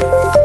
Bye.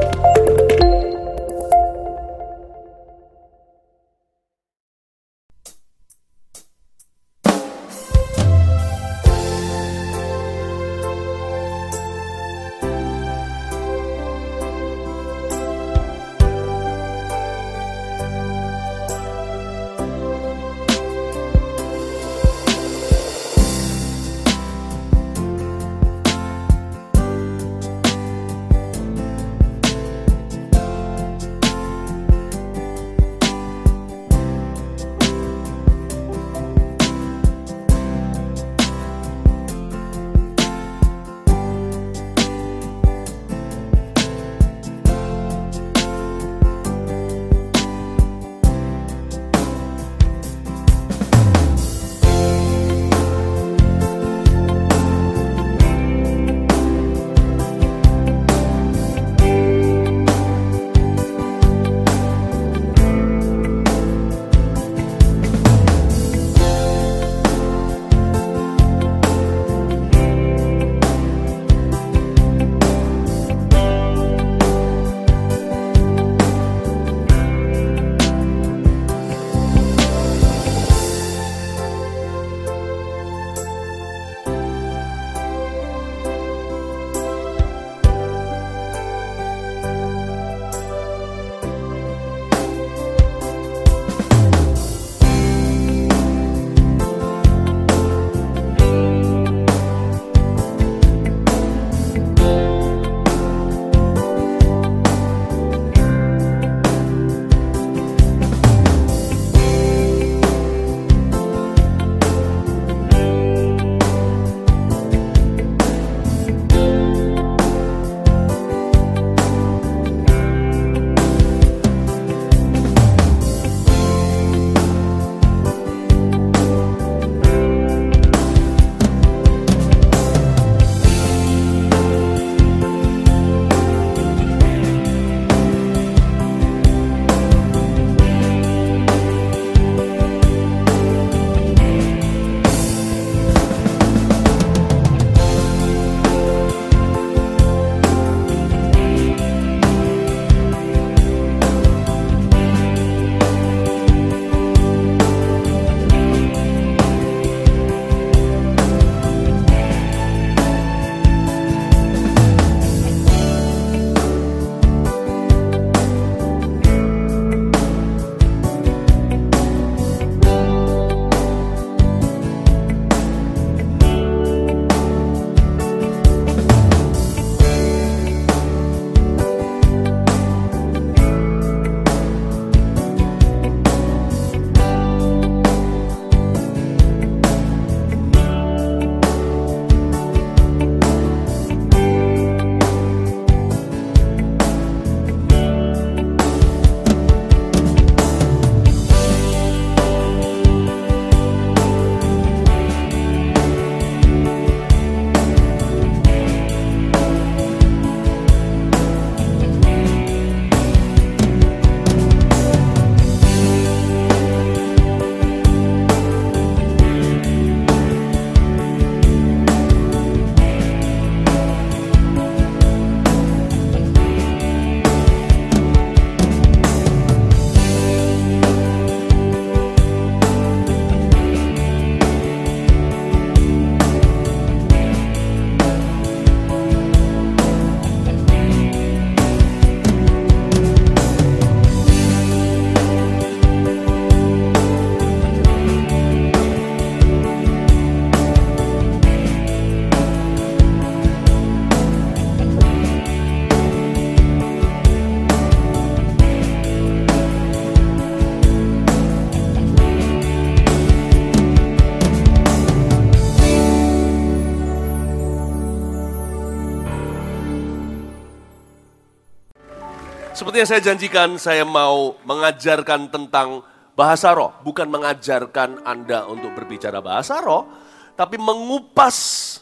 Seperti yang saya janjikan, saya mau mengajarkan tentang bahasa roh. Bukan mengajarkan Anda untuk berbicara bahasa roh, tapi mengupas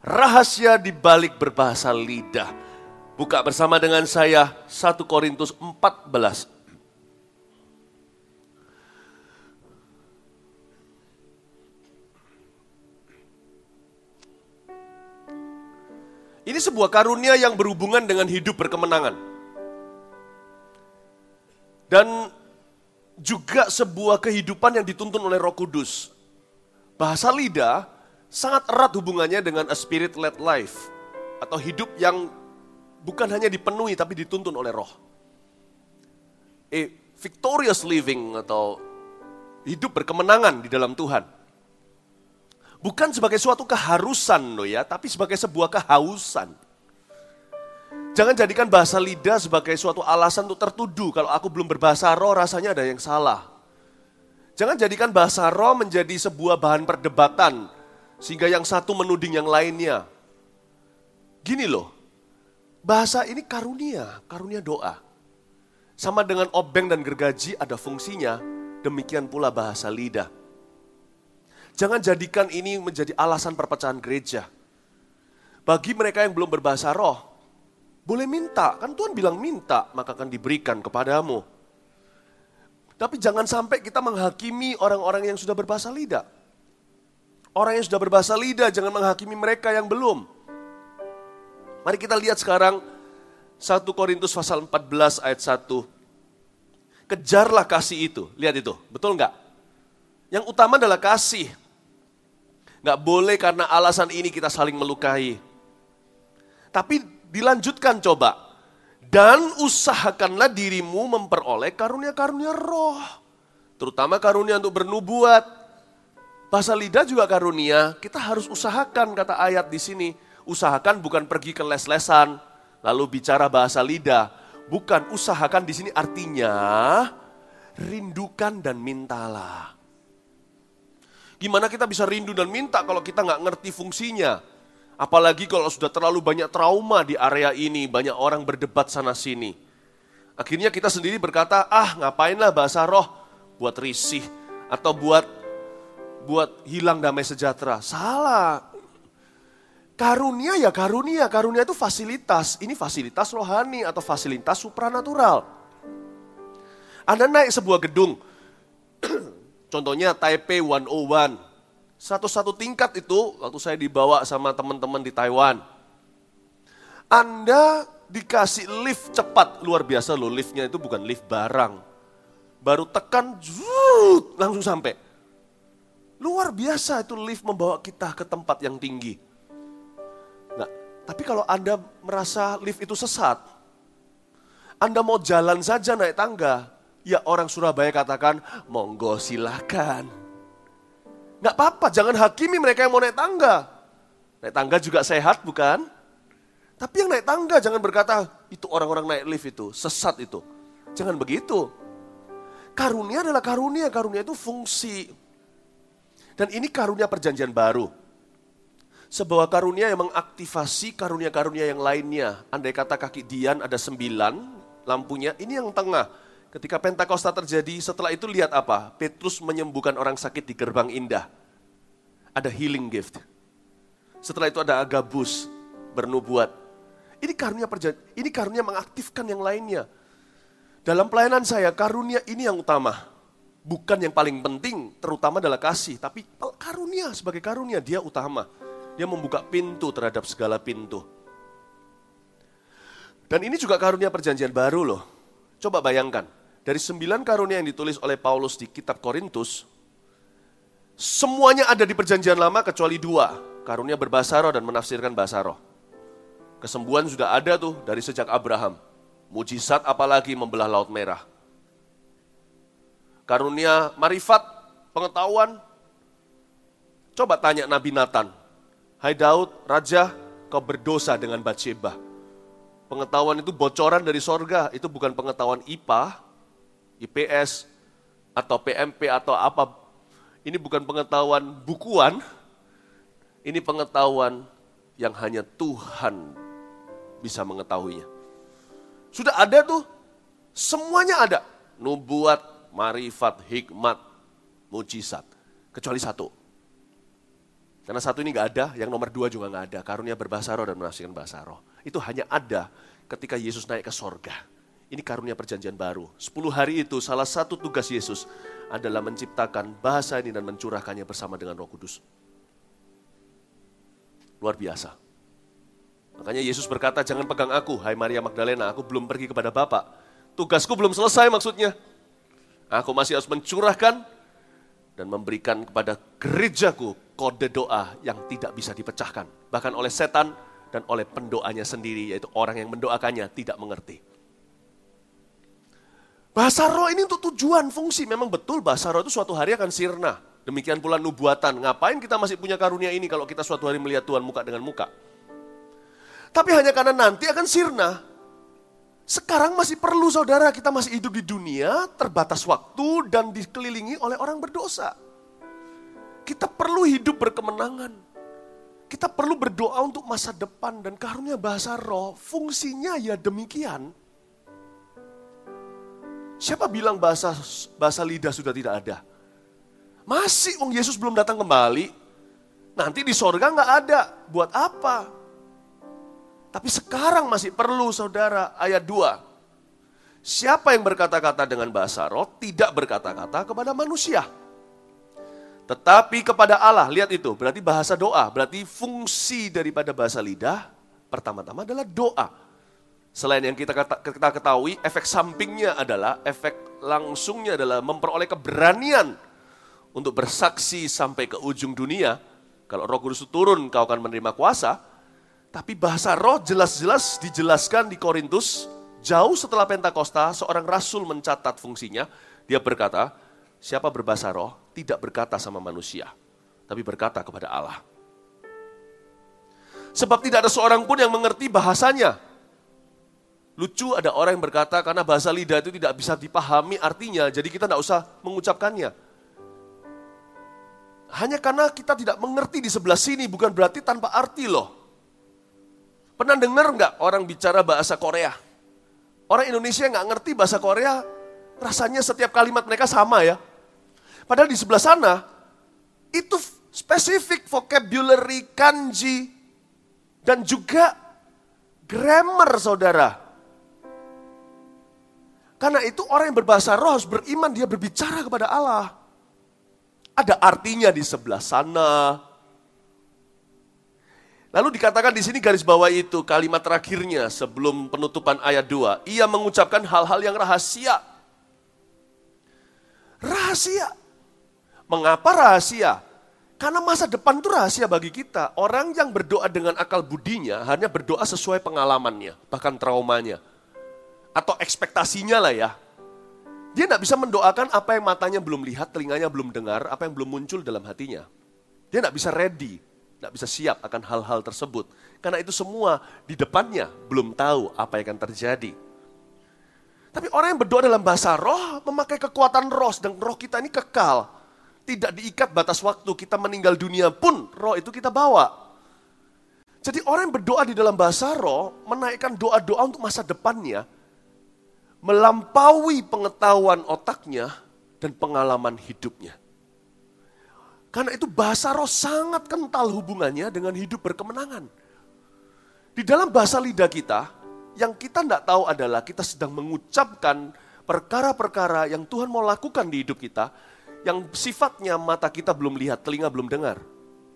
rahasia di balik berbahasa lidah. Buka bersama dengan saya 1 Korintus 14. Ini sebuah karunia yang berhubungan dengan hidup berkemenangan. Dan juga sebuah kehidupan yang dituntun oleh Roh Kudus. Bahasa lidah sangat erat hubungannya dengan a spirit led life atau hidup yang bukan hanya dipenuhi tapi dituntun oleh roh. A victorious living atau hidup berkemenangan di dalam Tuhan. Bukan sebagai suatu keharusan loh ya, tapi sebagai sebuah kehausan. Jangan jadikan bahasa lidah sebagai suatu alasan untuk tertuduh. Kalau aku belum berbahasa roh rasanya ada yang salah. Jangan jadikan bahasa roh menjadi sebuah bahan perdebatan. Sehingga yang satu menuding yang lainnya. Gini loh, bahasa ini karunia, karunia doa. Sama dengan obeng dan gergaji ada fungsinya, demikian pula bahasa lidah. Jangan jadikan ini menjadi alasan perpecahan gereja. Bagi mereka yang belum berbahasa roh, boleh minta, kan Tuhan bilang minta, maka akan diberikan kepadamu. Tapi jangan sampai kita menghakimi orang-orang yang sudah berbahasa lidah. Orang yang sudah berbahasa lidah, jangan menghakimi mereka yang belum. Mari kita lihat sekarang 1 Korintus pasal 14 ayat 1. Kejarlah kasih itu. Lihat itu, betul nggak? Yang utama adalah kasih. Nggak boleh karena alasan ini kita saling melukai. Tapi dilanjutkan coba. Dan usahakanlah dirimu memperoleh karunia-karunia roh. Terutama karunia untuk bernubuat. Bahasa lidah juga karunia, kita harus usahakan kata ayat di sini. Usahakan bukan pergi ke les-lesan, lalu bicara bahasa lidah. Bukan usahakan di sini artinya rindukan dan mintalah. Gimana kita bisa rindu dan minta kalau kita nggak ngerti fungsinya? Apalagi kalau sudah terlalu banyak trauma di area ini, banyak orang berdebat sana sini. Akhirnya kita sendiri berkata, ah ngapainlah bahasa roh buat risih atau buat buat hilang damai sejahtera. Salah. Karunia ya karunia, karunia itu fasilitas. Ini fasilitas rohani atau fasilitas supranatural. Anda naik sebuah gedung, Contohnya Taipei 101. Satu-satu tingkat itu waktu saya dibawa sama teman-teman di Taiwan. Anda dikasih lift cepat, luar biasa loh liftnya itu bukan lift barang. Baru tekan, zut, langsung sampai. Luar biasa itu lift membawa kita ke tempat yang tinggi. Nah, tapi kalau Anda merasa lift itu sesat, Anda mau jalan saja naik tangga, Ya orang Surabaya katakan, monggo silahkan. Nggak apa-apa, jangan hakimi mereka yang mau naik tangga. Naik tangga juga sehat bukan? Tapi yang naik tangga jangan berkata, itu orang-orang naik lift itu, sesat itu. Jangan begitu. Karunia adalah karunia, karunia itu fungsi. Dan ini karunia perjanjian baru. Sebuah karunia yang mengaktifasi karunia-karunia yang lainnya. Andai kata kaki Dian ada sembilan lampunya, ini yang tengah Ketika Pentakosta terjadi, setelah itu lihat apa? Petrus menyembuhkan orang sakit di gerbang indah. Ada healing gift. Setelah itu ada agabus, bernubuat. Ini karunia perjanjian, ini karunia mengaktifkan yang lainnya. Dalam pelayanan saya, karunia ini yang utama. Bukan yang paling penting, terutama adalah kasih. Tapi karunia sebagai karunia, dia utama. Dia membuka pintu terhadap segala pintu. Dan ini juga karunia perjanjian baru loh. Coba bayangkan, dari sembilan karunia yang ditulis oleh Paulus di kitab Korintus, semuanya ada di perjanjian lama kecuali dua. Karunia berbahasa roh dan menafsirkan bahasa roh. Kesembuhan sudah ada tuh dari sejak Abraham. Mujizat apalagi membelah laut merah. Karunia marifat, pengetahuan. Coba tanya Nabi Nathan. Hai Daud, Raja, kau berdosa dengan Bathsheba. Pengetahuan itu bocoran dari sorga, itu bukan pengetahuan IPA, IPS atau PMP atau apa. Ini bukan pengetahuan bukuan, ini pengetahuan yang hanya Tuhan bisa mengetahuinya. Sudah ada tuh, semuanya ada. Nubuat, marifat, hikmat, mujizat. Kecuali satu. Karena satu ini gak ada, yang nomor dua juga gak ada. Karunia berbahasa roh dan menafsirkan bahasa roh. Itu hanya ada ketika Yesus naik ke sorga. Ini karunia perjanjian baru. Sepuluh hari itu salah satu tugas Yesus adalah menciptakan bahasa ini dan mencurahkannya bersama dengan roh kudus. Luar biasa. Makanya Yesus berkata, jangan pegang aku, hai Maria Magdalena, aku belum pergi kepada Bapa. Tugasku belum selesai maksudnya. Aku masih harus mencurahkan dan memberikan kepada gerejaku kode doa yang tidak bisa dipecahkan. Bahkan oleh setan dan oleh pendoanya sendiri, yaitu orang yang mendoakannya tidak mengerti. Bahasa roh ini untuk tujuan, fungsi. Memang betul bahasa roh itu suatu hari akan sirna. Demikian pula nubuatan. Ngapain kita masih punya karunia ini kalau kita suatu hari melihat Tuhan muka dengan muka? Tapi hanya karena nanti akan sirna. Sekarang masih perlu saudara, kita masih hidup di dunia, terbatas waktu dan dikelilingi oleh orang berdosa. Kita perlu hidup berkemenangan. Kita perlu berdoa untuk masa depan dan karunia bahasa roh. Fungsinya ya demikian. Siapa bilang bahasa bahasa lidah sudah tidak ada? Masih, Wong Yesus belum datang kembali. Nanti di sorga nggak ada. Buat apa? Tapi sekarang masih perlu saudara, ayat 2. Siapa yang berkata-kata dengan bahasa roh tidak berkata-kata kepada manusia. Tetapi kepada Allah, lihat itu, berarti bahasa doa, berarti fungsi daripada bahasa lidah pertama-tama adalah doa. Selain yang kita, kita ketahui, efek sampingnya adalah, efek langsungnya adalah memperoleh keberanian untuk bersaksi sampai ke ujung dunia. Kalau roh kudus turun, kau akan menerima kuasa tapi bahasa roh jelas-jelas dijelaskan di Korintus, jauh setelah Pentakosta, seorang rasul mencatat fungsinya. Dia berkata, siapa berbahasa roh tidak berkata sama manusia, tapi berkata kepada Allah. Sebab tidak ada seorang pun yang mengerti bahasanya. Lucu ada orang yang berkata karena bahasa lidah itu tidak bisa dipahami artinya, jadi kita tidak usah mengucapkannya. Hanya karena kita tidak mengerti di sebelah sini bukan berarti tanpa arti loh. Pernah dengar nggak orang bicara bahasa Korea? Orang Indonesia nggak ngerti bahasa Korea, rasanya setiap kalimat mereka sama ya. Padahal di sebelah sana, itu spesifik vocabulary kanji dan juga grammar saudara. Karena itu orang yang berbahasa roh harus beriman, dia berbicara kepada Allah. Ada artinya di sebelah sana, Lalu dikatakan di sini garis bawah itu kalimat terakhirnya sebelum penutupan ayat 2. Ia mengucapkan hal-hal yang rahasia. Rahasia. Mengapa rahasia? Karena masa depan itu rahasia bagi kita. Orang yang berdoa dengan akal budinya hanya berdoa sesuai pengalamannya, bahkan traumanya. Atau ekspektasinya lah ya. Dia tidak bisa mendoakan apa yang matanya belum lihat, telinganya belum dengar, apa yang belum muncul dalam hatinya. Dia tidak bisa ready tidak bisa siap akan hal-hal tersebut. Karena itu semua di depannya belum tahu apa yang akan terjadi. Tapi orang yang berdoa dalam bahasa roh memakai kekuatan roh dan roh kita ini kekal. Tidak diikat batas waktu kita meninggal dunia pun roh itu kita bawa. Jadi orang yang berdoa di dalam bahasa roh menaikkan doa-doa untuk masa depannya melampaui pengetahuan otaknya dan pengalaman hidupnya. Karena itu bahasa roh sangat kental hubungannya dengan hidup berkemenangan. Di dalam bahasa lidah kita, yang kita tidak tahu adalah kita sedang mengucapkan perkara-perkara yang Tuhan mau lakukan di hidup kita, yang sifatnya mata kita belum lihat, telinga belum dengar,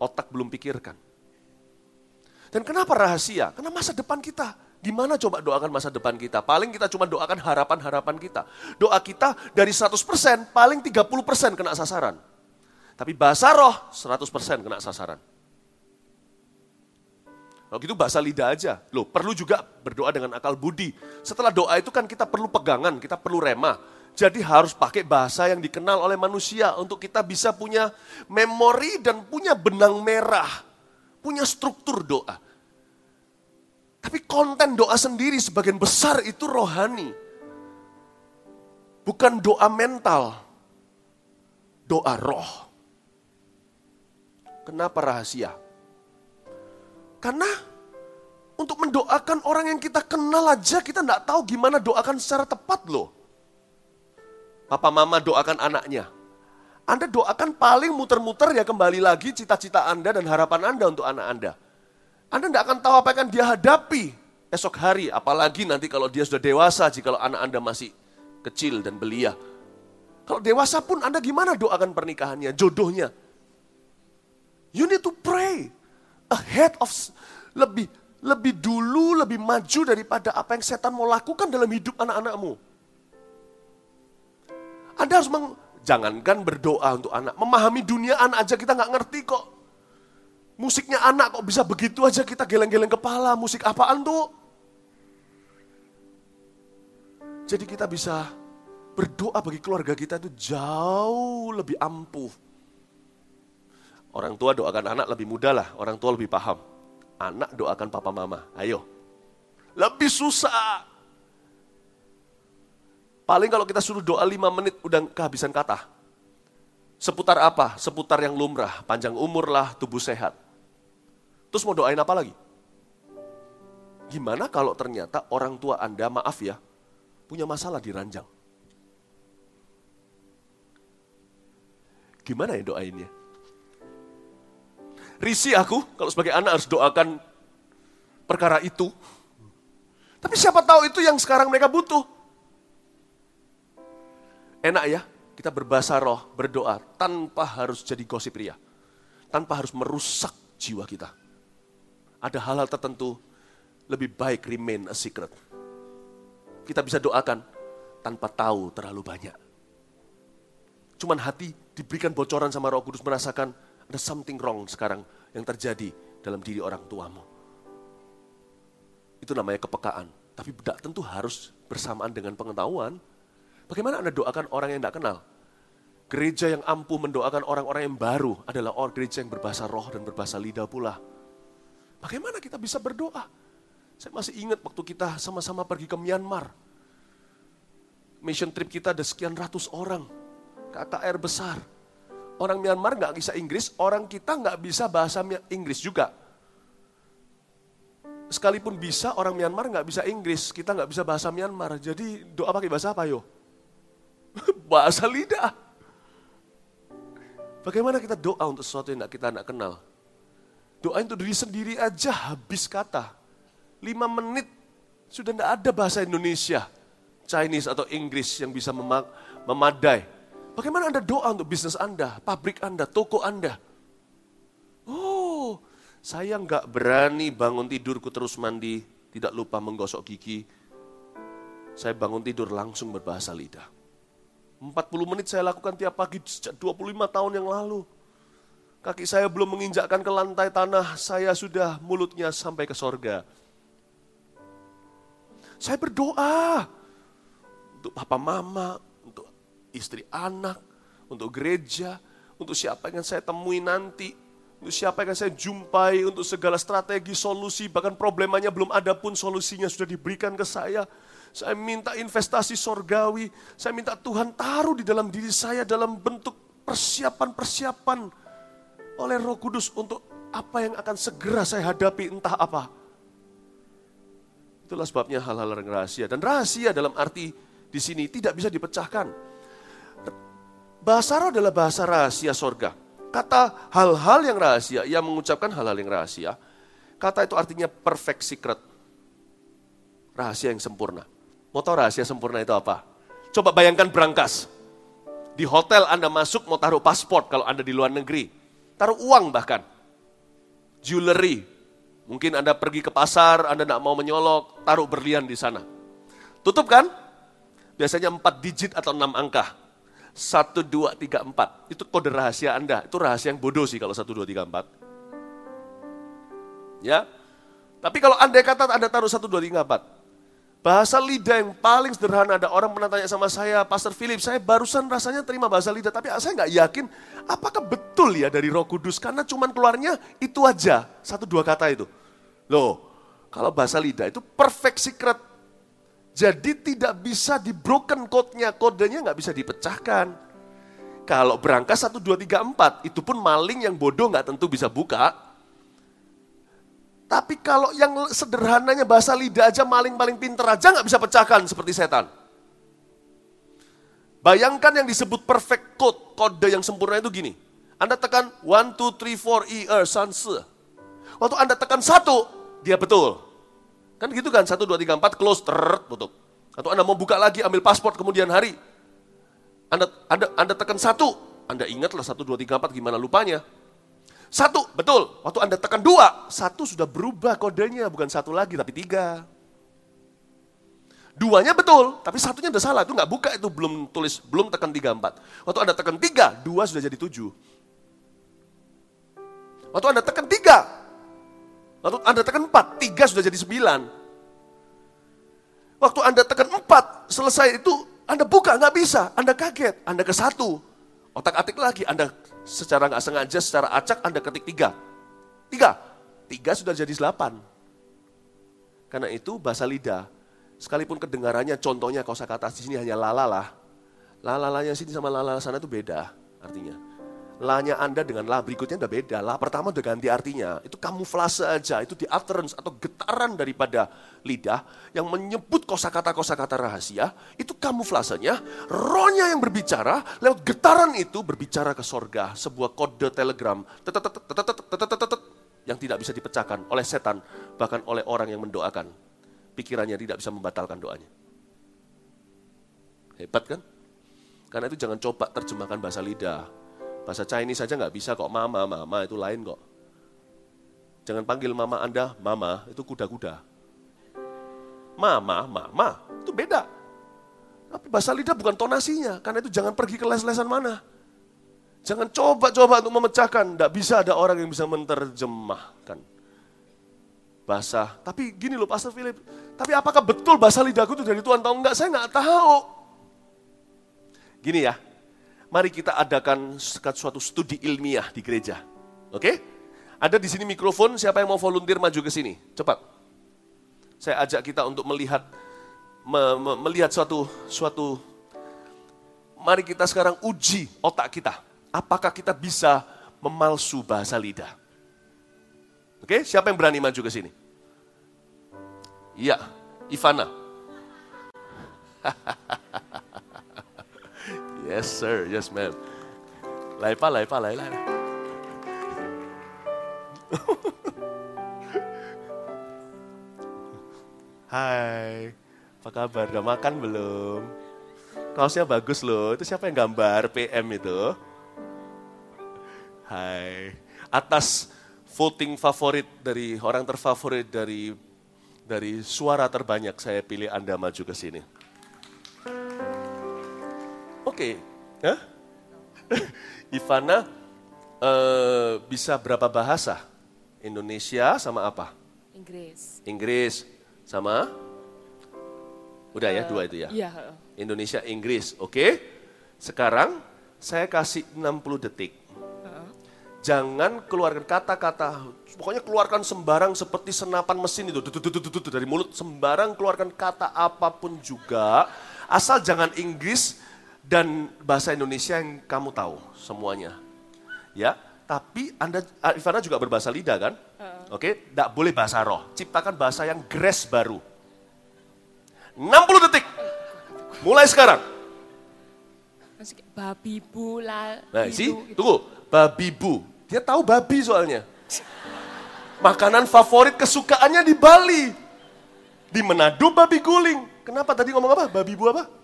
otak belum pikirkan. Dan kenapa rahasia? Karena masa depan kita. Gimana coba doakan masa depan kita? Paling kita cuma doakan harapan-harapan kita. Doa kita dari 100%, paling 30% kena sasaran. Tapi bahasa roh 100% kena sasaran. Kalau gitu bahasa lidah aja. Loh, perlu juga berdoa dengan akal budi. Setelah doa itu kan kita perlu pegangan, kita perlu rema. Jadi harus pakai bahasa yang dikenal oleh manusia untuk kita bisa punya memori dan punya benang merah. Punya struktur doa. Tapi konten doa sendiri sebagian besar itu rohani. Bukan doa mental. Doa roh. Kenapa rahasia? Karena untuk mendoakan orang yang kita kenal aja kita tidak tahu gimana doakan secara tepat loh. Papa mama doakan anaknya. Anda doakan paling muter-muter ya kembali lagi cita-cita Anda dan harapan Anda untuk anak Anda. Anda tidak akan tahu apa yang akan dia hadapi esok hari. Apalagi nanti kalau dia sudah dewasa, jika anak Anda masih kecil dan belia. Kalau dewasa pun Anda gimana doakan pernikahannya, jodohnya. You need to pray ahead of lebih lebih dulu, lebih maju daripada apa yang setan mau lakukan dalam hidup anak-anakmu. Anda harus meng, jangankan berdoa untuk anak, memahami dunia anak aja kita nggak ngerti kok. Musiknya anak kok bisa begitu aja kita geleng-geleng kepala, musik apaan tuh? Jadi kita bisa berdoa bagi keluarga kita itu jauh lebih ampuh. Orang tua doakan anak lebih mudah lah, orang tua lebih paham. Anak doakan papa mama, ayo. Lebih susah. Paling kalau kita suruh doa lima menit udah kehabisan kata. Seputar apa? Seputar yang lumrah, panjang umur lah, tubuh sehat. Terus mau doain apa lagi? Gimana kalau ternyata orang tua Anda, maaf ya, punya masalah di ranjang? Gimana ya doainnya? Risi aku kalau sebagai anak harus doakan perkara itu. Tapi siapa tahu itu yang sekarang mereka butuh. Enak ya, kita berbahasa roh, berdoa tanpa harus jadi gosip ria. Tanpa harus merusak jiwa kita. Ada hal-hal tertentu lebih baik remain a secret. Kita bisa doakan tanpa tahu terlalu banyak. Cuman hati diberikan bocoran sama roh kudus merasakan ada something wrong sekarang yang terjadi dalam diri orang tuamu. Itu namanya kepekaan. Tapi tidak tentu harus bersamaan dengan pengetahuan. Bagaimana Anda doakan orang yang tidak kenal? Gereja yang ampuh mendoakan orang-orang yang baru adalah orang gereja yang berbahasa roh dan berbahasa lidah pula. Bagaimana kita bisa berdoa? Saya masih ingat waktu kita sama-sama pergi ke Myanmar. Mission trip kita ada sekian ratus orang. KKR besar. Orang Myanmar nggak bisa Inggris, orang kita nggak bisa bahasa Inggris juga. Sekalipun bisa, orang Myanmar nggak bisa Inggris, kita nggak bisa bahasa Myanmar. Jadi doa pakai bahasa apa yo? bahasa lidah. Bagaimana kita doa untuk sesuatu yang kita tidak kenal? Doa untuk diri sendiri aja habis kata. Lima menit sudah tidak ada bahasa Indonesia, Chinese atau Inggris yang bisa memadai Bagaimana Anda doa untuk bisnis Anda, pabrik Anda, toko Anda? Oh, saya nggak berani bangun tidurku terus mandi, tidak lupa menggosok gigi. Saya bangun tidur langsung berbahasa lidah. 40 menit saya lakukan tiap pagi sejak 25 tahun yang lalu. Kaki saya belum menginjakkan ke lantai tanah, saya sudah mulutnya sampai ke sorga. Saya berdoa untuk papa mama, istri anak, untuk gereja, untuk siapa yang saya temui nanti, untuk siapa yang saya jumpai, untuk segala strategi, solusi, bahkan problemanya belum ada pun solusinya sudah diberikan ke saya. Saya minta investasi sorgawi, saya minta Tuhan taruh di dalam diri saya dalam bentuk persiapan-persiapan oleh roh kudus untuk apa yang akan segera saya hadapi entah apa. Itulah sebabnya hal-hal yang rahasia. Dan rahasia dalam arti di sini tidak bisa dipecahkan. Bahasa roh adalah bahasa rahasia sorga. Kata hal-hal yang rahasia, ia mengucapkan hal-hal yang rahasia. Kata itu artinya perfect secret. Rahasia yang sempurna. Mau tahu rahasia sempurna itu apa? Coba bayangkan berangkas. Di hotel Anda masuk mau taruh paspor kalau Anda di luar negeri. Taruh uang bahkan. Jewelry. Mungkin Anda pergi ke pasar, Anda tidak mau menyolok, taruh berlian di sana. Tutup kan? Biasanya 4 digit atau 6 angka satu, dua, tiga, empat. Itu kode rahasia Anda. Itu rahasia yang bodoh sih kalau satu, dua, tiga, empat. Ya. Tapi kalau Anda kata Anda taruh satu, dua, tiga, empat. Bahasa lidah yang paling sederhana ada orang pernah tanya sama saya, Pastor Philip, saya barusan rasanya terima bahasa lidah, tapi saya nggak yakin apakah betul ya dari Roh Kudus karena cuman keluarnya itu aja satu dua kata itu. Loh, kalau bahasa lidah itu perfect secret jadi tidak bisa di broken code-nya, kodenya nggak bisa dipecahkan. Kalau berangkas 1, 2, 3, 4, itu pun maling yang bodoh nggak tentu bisa buka. Tapi kalau yang sederhananya bahasa lidah aja maling-maling pinter aja nggak bisa pecahkan seperti setan. Bayangkan yang disebut perfect code, kode yang sempurna itu gini. Anda tekan 1, 2, 3, 4, E, R, San, Se. Waktu Anda tekan satu, dia betul. Kan gitu kan, 1, 2, 3, 4, close, ter, tutup. Atau Anda mau buka lagi, ambil paspor kemudian hari. Anda, anda, anda tekan satu, Anda ingatlah 1, 2, 3, 4 gimana lupanya. Satu, betul. Waktu Anda tekan dua, satu sudah berubah kodenya, bukan satu lagi, tapi tiga. Duanya betul, tapi satunya udah salah. Itu nggak buka, itu belum tulis, belum tekan tiga empat. Waktu Anda tekan tiga, dua sudah jadi tujuh. Waktu Anda tekan tiga, waktu Anda tekan empat, tiga sudah jadi sembilan. Waktu Anda tekan empat, selesai itu Anda buka, nggak bisa. Anda kaget, Anda ke satu. Otak atik lagi, Anda secara nggak sengaja, secara acak Anda ketik tiga. Tiga, tiga sudah jadi delapan. Karena itu bahasa lidah Sekalipun kedengarannya contohnya kata di sini hanya lalalah. Lalalanya sini sama lalala sana itu beda artinya. Lanya Anda dengan la berikutnya udah beda. La pertama udah ganti artinya. Itu kamuflase aja, itu di utterance atau getaran daripada lidah yang menyebut kosakata-kosakata rahasia. Itu kamuflasenya, rohnya yang berbicara, lewat getaran itu berbicara ke sorga. Sebuah kode telegram yang tidak bisa dipecahkan oleh setan, bahkan oleh orang yang mendoakan pikirannya tidak bisa membatalkan doanya. Hebat kan? Karena itu jangan coba terjemahkan bahasa lidah. Bahasa Chinese saja nggak bisa kok mama, mama itu lain kok. Jangan panggil mama Anda mama, itu kuda-kuda. Mama, mama, itu beda. Tapi bahasa lidah bukan tonasinya, karena itu jangan pergi ke les-lesan mana. Jangan coba-coba untuk memecahkan, tidak bisa ada orang yang bisa menerjemahkan bahasa. Tapi gini loh Pastor Philip, tapi apakah betul bahasa lidahku itu dari Tuhan atau enggak? Saya enggak tahu. Gini ya, mari kita adakan suatu studi ilmiah di gereja. Oke? Ada di sini mikrofon, siapa yang mau volunteer maju ke sini? Cepat. Saya ajak kita untuk melihat me, me, melihat suatu suatu mari kita sekarang uji otak kita. Apakah kita bisa memalsu bahasa lidah? Oke, siapa yang berani maju ke sini? Iya, Ivana. yes sir, yes ma'am. Laipa, laipa, lai, lai. Hai, apa kabar? Udah makan belum? Kaosnya bagus loh, itu siapa yang gambar PM itu? Hai, atas voting favorit dari orang terfavorit dari dari suara terbanyak saya pilih Anda maju ke sini. Oke, okay. Ivana uh, bisa berapa bahasa? Indonesia sama apa? Inggris. Inggris sama? Udah ya, uh, dua itu ya? Iya. Indonesia, Inggris, oke. Okay? Sekarang saya kasih 60 detik Jangan keluarkan kata-kata, pokoknya keluarkan sembarang seperti senapan mesin itu, dari mulut sembarang keluarkan kata apa pun juga, asal jangan Inggris dan bahasa Indonesia yang kamu tahu semuanya. Ya, tapi Anda Ivana juga berbahasa lidah kan? Uh. Oke, okay? tidak boleh bahasa roh. Ciptakan bahasa yang grace baru. 60 detik. Mulai sekarang. Babi bu la. Nah, sih, tunggu. Babi bu. Dia tahu babi soalnya. Makanan favorit kesukaannya di Bali. Di Manado babi guling. Kenapa tadi ngomong apa? Babi bu apa?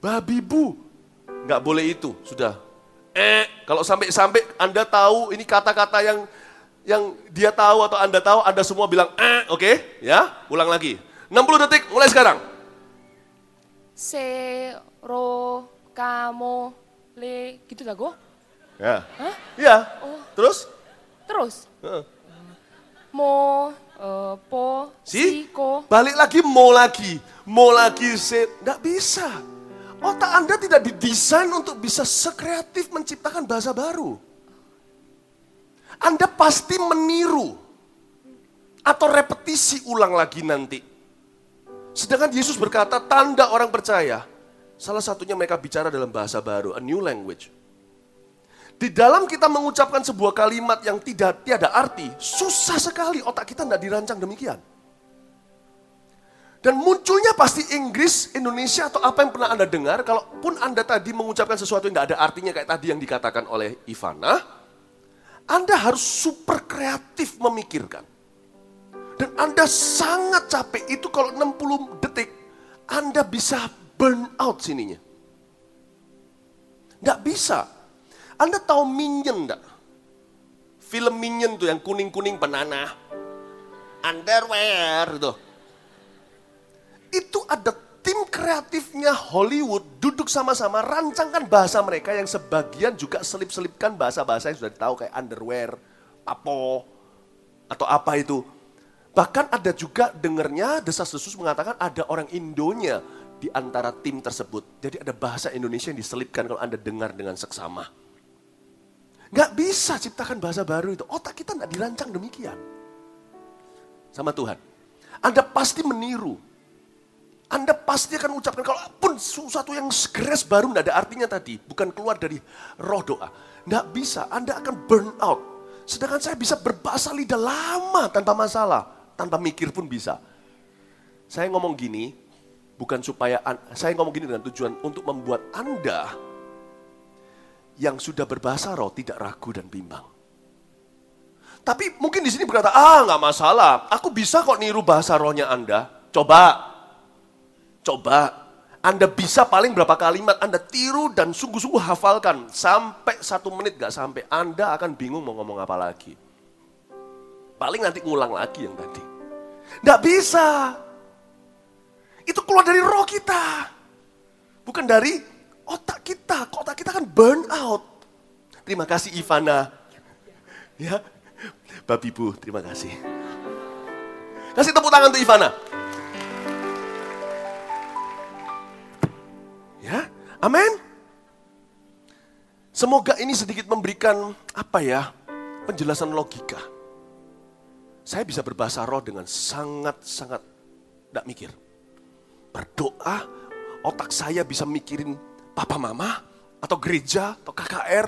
Babi bu. Nggak boleh itu, sudah. Eh, kalau sampai-sampai Anda tahu ini kata-kata yang yang dia tahu atau Anda tahu, Anda semua bilang eh, oke? Okay? Ya, ulang lagi. 60 detik mulai sekarang. Se, ro, kamo, le, gitu lah gue. Ya. Hah? Iya. Oh. Terus? Terus? Uh. Mo, uh, po, si, si, ko. Balik lagi, mo lagi. Mo lagi, se. Nggak bisa. Otak Anda tidak didesain untuk bisa sekreatif menciptakan bahasa baru. Anda pasti meniru. Atau repetisi ulang lagi nanti. Sedangkan Yesus berkata, tanda orang percaya. Salah satunya mereka bicara dalam bahasa baru, a new language. Di dalam kita mengucapkan sebuah kalimat yang tidak tiada arti, susah sekali otak kita tidak dirancang demikian. Dan munculnya pasti Inggris, Indonesia atau apa yang pernah Anda dengar, kalaupun Anda tadi mengucapkan sesuatu yang tidak ada artinya kayak tadi yang dikatakan oleh Ivana, Anda harus super kreatif memikirkan. Dan Anda sangat capek, itu kalau 60 detik, Anda bisa burn out sininya. Tidak bisa, anda tahu minion enggak? Film Minion tuh yang kuning-kuning penanah. Underwear itu. Itu ada tim kreatifnya Hollywood duduk sama-sama rancangkan bahasa mereka yang sebagian juga selip-selipkan bahasa-bahasa yang sudah tahu kayak underwear, papo, atau apa itu. Bahkan ada juga dengernya desas-desus mengatakan ada orang Indonya di antara tim tersebut. Jadi ada bahasa Indonesia yang diselipkan kalau Anda dengar dengan seksama. Gak bisa ciptakan bahasa baru itu. Otak kita gak dirancang demikian. Sama Tuhan. Anda pasti meniru. Anda pasti akan ucapkan, kalaupun sesuatu yang segres baru tidak ada artinya tadi. Bukan keluar dari roh doa. Tidak bisa, Anda akan burn out. Sedangkan saya bisa berbahasa lidah lama tanpa masalah. Tanpa mikir pun bisa. Saya ngomong gini, bukan supaya, saya ngomong gini dengan tujuan untuk membuat Anda yang sudah berbahasa roh tidak ragu dan bimbang. Tapi mungkin di sini berkata, ah nggak masalah, aku bisa kok niru bahasa rohnya Anda. Coba, coba. Anda bisa paling berapa kalimat Anda tiru dan sungguh-sungguh hafalkan. Sampai satu menit gak sampai, Anda akan bingung mau ngomong apa lagi. Paling nanti ngulang lagi yang tadi. Nggak bisa. Itu keluar dari roh kita. Bukan dari otak kita, otak kita kan burn out. Terima kasih Ivana. Ya, Babi Bu, terima kasih. Kasih tepuk tangan untuk Ivana. Amin. Semoga ini sedikit memberikan apa ya, penjelasan logika. Saya bisa berbahasa roh dengan sangat-sangat tidak mikir. Berdoa, otak saya bisa mikirin papa mama, atau gereja, atau KKR,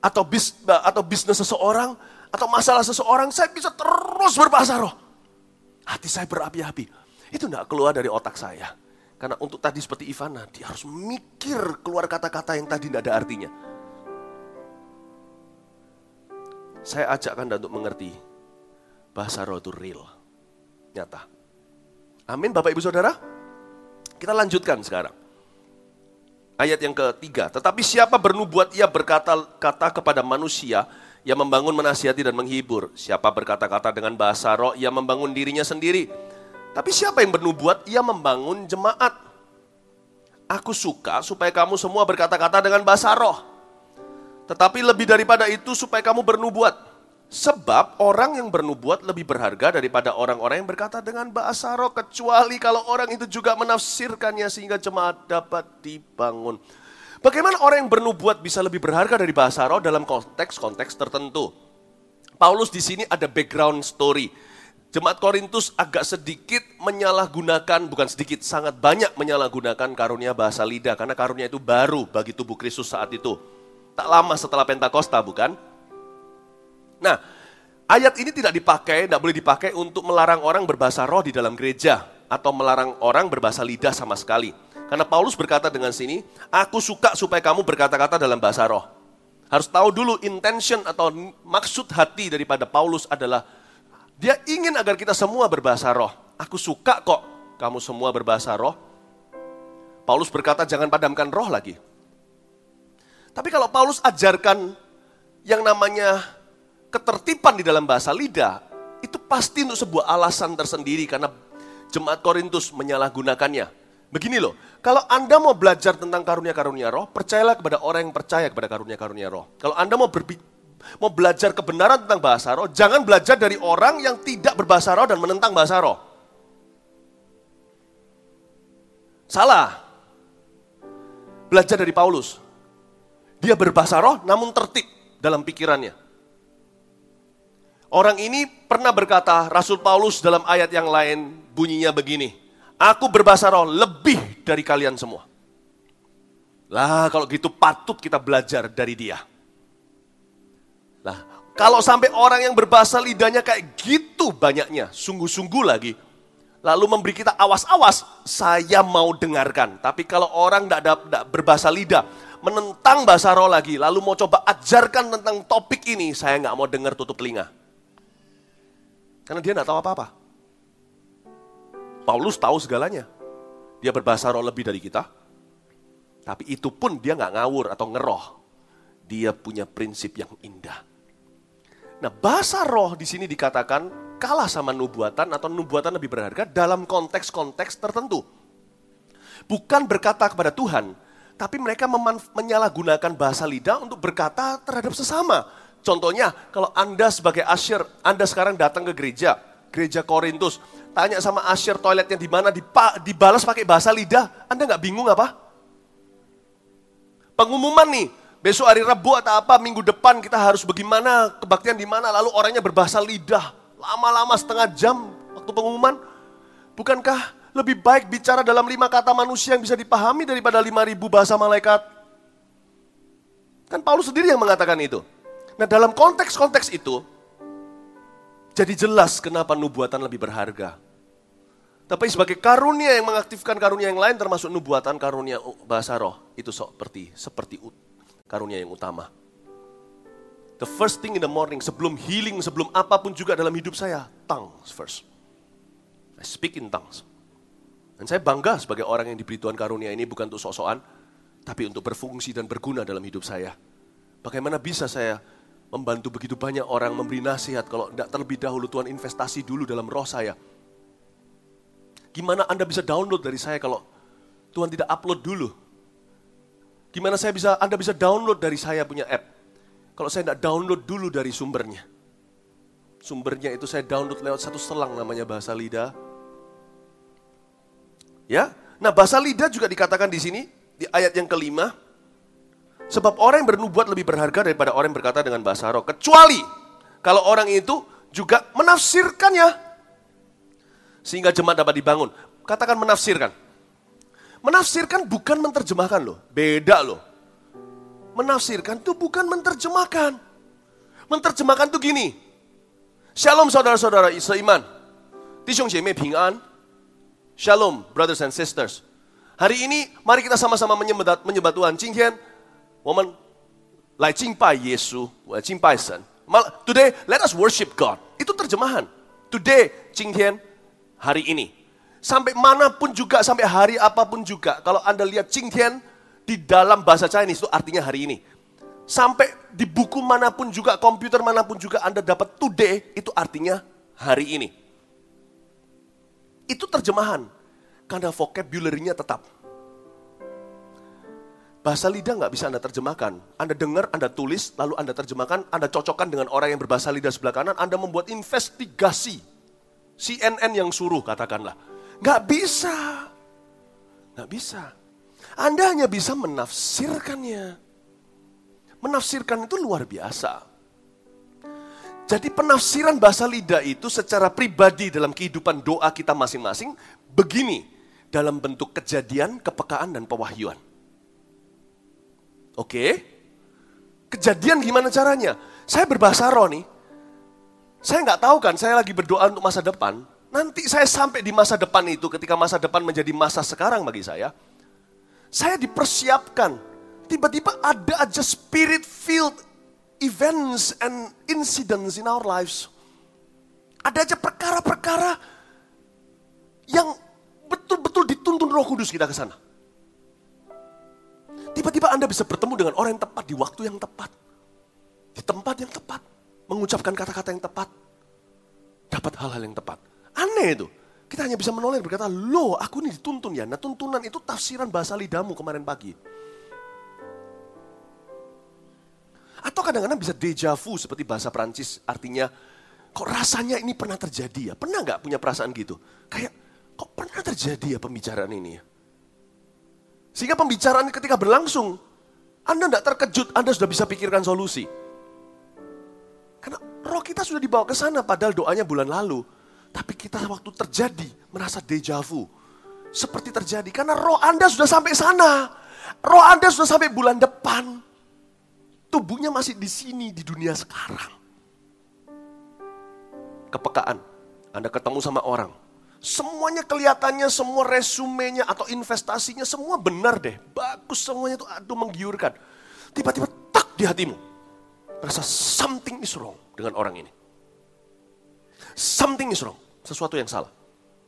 atau bis, atau bisnis seseorang, atau masalah seseorang, saya bisa terus berbahasa roh. Hati saya berapi-api. Itu tidak keluar dari otak saya. Karena untuk tadi seperti Ivana, dia harus mikir keluar kata-kata yang tadi tidak ada artinya. Saya ajak Anda untuk mengerti, bahasa roh itu real, nyata. Amin Bapak Ibu Saudara. Kita lanjutkan sekarang. Ayat yang ketiga, tetapi siapa bernubuat ia berkata-kata kepada manusia, ia membangun menasihati dan menghibur. Siapa berkata-kata dengan bahasa roh, ia membangun dirinya sendiri. Tapi siapa yang bernubuat, ia membangun jemaat. Aku suka supaya kamu semua berkata-kata dengan bahasa roh. Tetapi lebih daripada itu supaya kamu bernubuat. Sebab orang yang bernubuat lebih berharga daripada orang-orang yang berkata dengan bahasa roh. Kecuali kalau orang itu juga menafsirkannya sehingga jemaat dapat dibangun. Bagaimana orang yang bernubuat bisa lebih berharga dari bahasa roh dalam konteks-konteks tertentu? Paulus di sini ada background story. Jemaat Korintus agak sedikit menyalahgunakan, bukan sedikit, sangat banyak menyalahgunakan karunia bahasa lidah. Karena karunia itu baru bagi tubuh Kristus saat itu. Tak lama setelah Pentakosta, bukan? Nah, ayat ini tidak dipakai, tidak boleh dipakai untuk melarang orang berbahasa roh di dalam gereja atau melarang orang berbahasa lidah sama sekali. Karena Paulus berkata dengan sini, aku suka supaya kamu berkata-kata dalam bahasa roh. Harus tahu dulu intention atau maksud hati daripada Paulus adalah dia ingin agar kita semua berbahasa roh. Aku suka kok kamu semua berbahasa roh. Paulus berkata jangan padamkan roh lagi. Tapi kalau Paulus ajarkan yang namanya ketertiban di dalam bahasa lidah, itu pasti untuk sebuah alasan tersendiri karena jemaat Korintus menyalahgunakannya. Begini loh, kalau Anda mau belajar tentang karunia-karunia roh, percayalah kepada orang yang percaya kepada karunia-karunia roh. Kalau Anda mau berbi mau belajar kebenaran tentang bahasa roh, jangan belajar dari orang yang tidak berbahasa roh dan menentang bahasa roh. Salah. Belajar dari Paulus. Dia berbahasa roh namun tertib dalam pikirannya. Orang ini pernah berkata, Rasul Paulus dalam ayat yang lain bunyinya begini, Aku berbahasa roh lebih dari kalian semua. Lah kalau gitu patut kita belajar dari dia. Kalau sampai orang yang berbahasa lidahnya kayak gitu banyaknya, sungguh-sungguh lagi. Lalu memberi kita awas-awas, saya mau dengarkan. Tapi kalau orang tidak berbahasa lidah, menentang bahasa roh lagi, lalu mau coba ajarkan tentang topik ini, saya nggak mau dengar tutup telinga. Karena dia tidak tahu apa-apa. Paulus tahu segalanya. Dia berbahasa roh lebih dari kita. Tapi itu pun dia nggak ngawur atau ngeroh. Dia punya prinsip yang indah. Nah, bahasa roh di sini dikatakan kalah sama nubuatan atau nubuatan lebih berharga dalam konteks-konteks tertentu. Bukan berkata kepada Tuhan, tapi mereka menyalahgunakan bahasa lidah untuk berkata terhadap sesama. Contohnya, kalau Anda sebagai asyir, Anda sekarang datang ke gereja, gereja Korintus, tanya sama asyir toiletnya di mana, dibalas pakai bahasa lidah, Anda nggak bingung apa? Pengumuman nih, besok hari Rabu atau apa, minggu depan kita harus bagaimana, kebaktian di mana, lalu orangnya berbahasa lidah, lama-lama setengah jam waktu pengumuman. Bukankah lebih baik bicara dalam lima kata manusia yang bisa dipahami daripada lima ribu bahasa malaikat? Kan Paulus sendiri yang mengatakan itu. Nah dalam konteks-konteks itu, jadi jelas kenapa nubuatan lebih berharga. Tapi sebagai karunia yang mengaktifkan karunia yang lain termasuk nubuatan karunia bahasa roh. Itu seperti seperti karunia yang utama. The first thing in the morning, sebelum healing, sebelum apa pun juga dalam hidup saya, tongues first. I speak in tongues. Dan saya bangga sebagai orang yang diberi Tuhan karunia ini bukan untuk sok-sokan, tapi untuk berfungsi dan berguna dalam hidup saya. Bagaimana bisa saya membantu begitu banyak orang memberi nasihat kalau tidak terlebih dahulu Tuhan investasi dulu dalam roh saya. Gimana Anda bisa download dari saya kalau Tuhan tidak upload dulu? Gimana saya bisa Anda bisa download dari saya punya app? Kalau saya tidak download dulu dari sumbernya. Sumbernya itu saya download lewat satu selang namanya bahasa lidah. Ya, nah bahasa lidah juga dikatakan di sini di ayat yang kelima Sebab orang yang bernubuat lebih berharga daripada orang yang berkata dengan bahasa roh. Kecuali kalau orang itu juga menafsirkannya. Sehingga jemaat dapat dibangun. Katakan menafsirkan. Menafsirkan bukan menerjemahkan loh, beda loh. Menafsirkan itu bukan menerjemahkan. Menerjemahkan itu gini. Shalom saudara-saudara seiman. Tishong Jeme Ping An. Shalom brothers and sisters. Hari ini mari kita sama-sama menyembah, menyembah Tuhan. Jin Tian, woman, lai cingpai Yesu, jing bai Sen. Today, let us worship God. Itu terjemahan. Today, jingtian, hari ini. Sampai mana pun juga, sampai hari apa pun juga. Kalau Anda lihat 今天 di dalam bahasa Chinese itu artinya hari ini. Sampai di buku mana pun juga, komputer mana pun juga Anda dapat today, itu artinya hari ini. Itu terjemahan. Karena vocabulary-nya tetap. Bahasa lidah nggak bisa Anda terjemahkan. Anda dengar, Anda tulis, lalu Anda terjemahkan, Anda cocokkan dengan orang yang berbahasa lidah sebelah kanan, Anda membuat investigasi. CNN yang suruh katakanlah. Nggak bisa. Nggak bisa. Anda hanya bisa menafsirkannya. Menafsirkan itu luar biasa. Jadi penafsiran bahasa lidah itu secara pribadi dalam kehidupan doa kita masing-masing begini. Dalam bentuk kejadian, kepekaan, dan pewahyuan. Oke. Kejadian gimana caranya? Saya berbahasa roh nih. Saya nggak tahu kan, saya lagi berdoa untuk masa depan. Nanti saya sampai di masa depan itu, ketika masa depan menjadi masa sekarang bagi saya. Saya dipersiapkan. Tiba-tiba ada aja spirit-filled events and incidents in our lives. Ada aja perkara-perkara yang betul-betul dituntun roh kudus kita ke sana. Tiba-tiba Anda bisa bertemu dengan orang yang tepat di waktu yang tepat. Di tempat yang tepat. Mengucapkan kata-kata yang tepat. Dapat hal-hal yang tepat. Aneh itu. Kita hanya bisa menoleh berkata, loh aku ini dituntun ya. Nah tuntunan itu tafsiran bahasa lidahmu kemarin pagi. Atau kadang-kadang bisa deja vu seperti bahasa Prancis. Artinya, kok rasanya ini pernah terjadi ya? Pernah nggak punya perasaan gitu? Kayak, kok pernah terjadi ya pembicaraan ini ya? Sehingga pembicaraan ketika berlangsung, Anda tidak terkejut, Anda sudah bisa pikirkan solusi. Karena roh kita sudah dibawa ke sana, padahal doanya bulan lalu. Tapi kita waktu terjadi, merasa deja vu. Seperti terjadi, karena roh Anda sudah sampai sana. Roh Anda sudah sampai bulan depan. Tubuhnya masih di sini, di dunia sekarang. Kepekaan. Anda ketemu sama orang, Semuanya kelihatannya, semua resumenya atau investasinya semua benar deh. Bagus semuanya itu aduh menggiurkan. Tiba-tiba tak di hatimu. Rasa something is wrong dengan orang ini. Something is wrong. Sesuatu yang salah.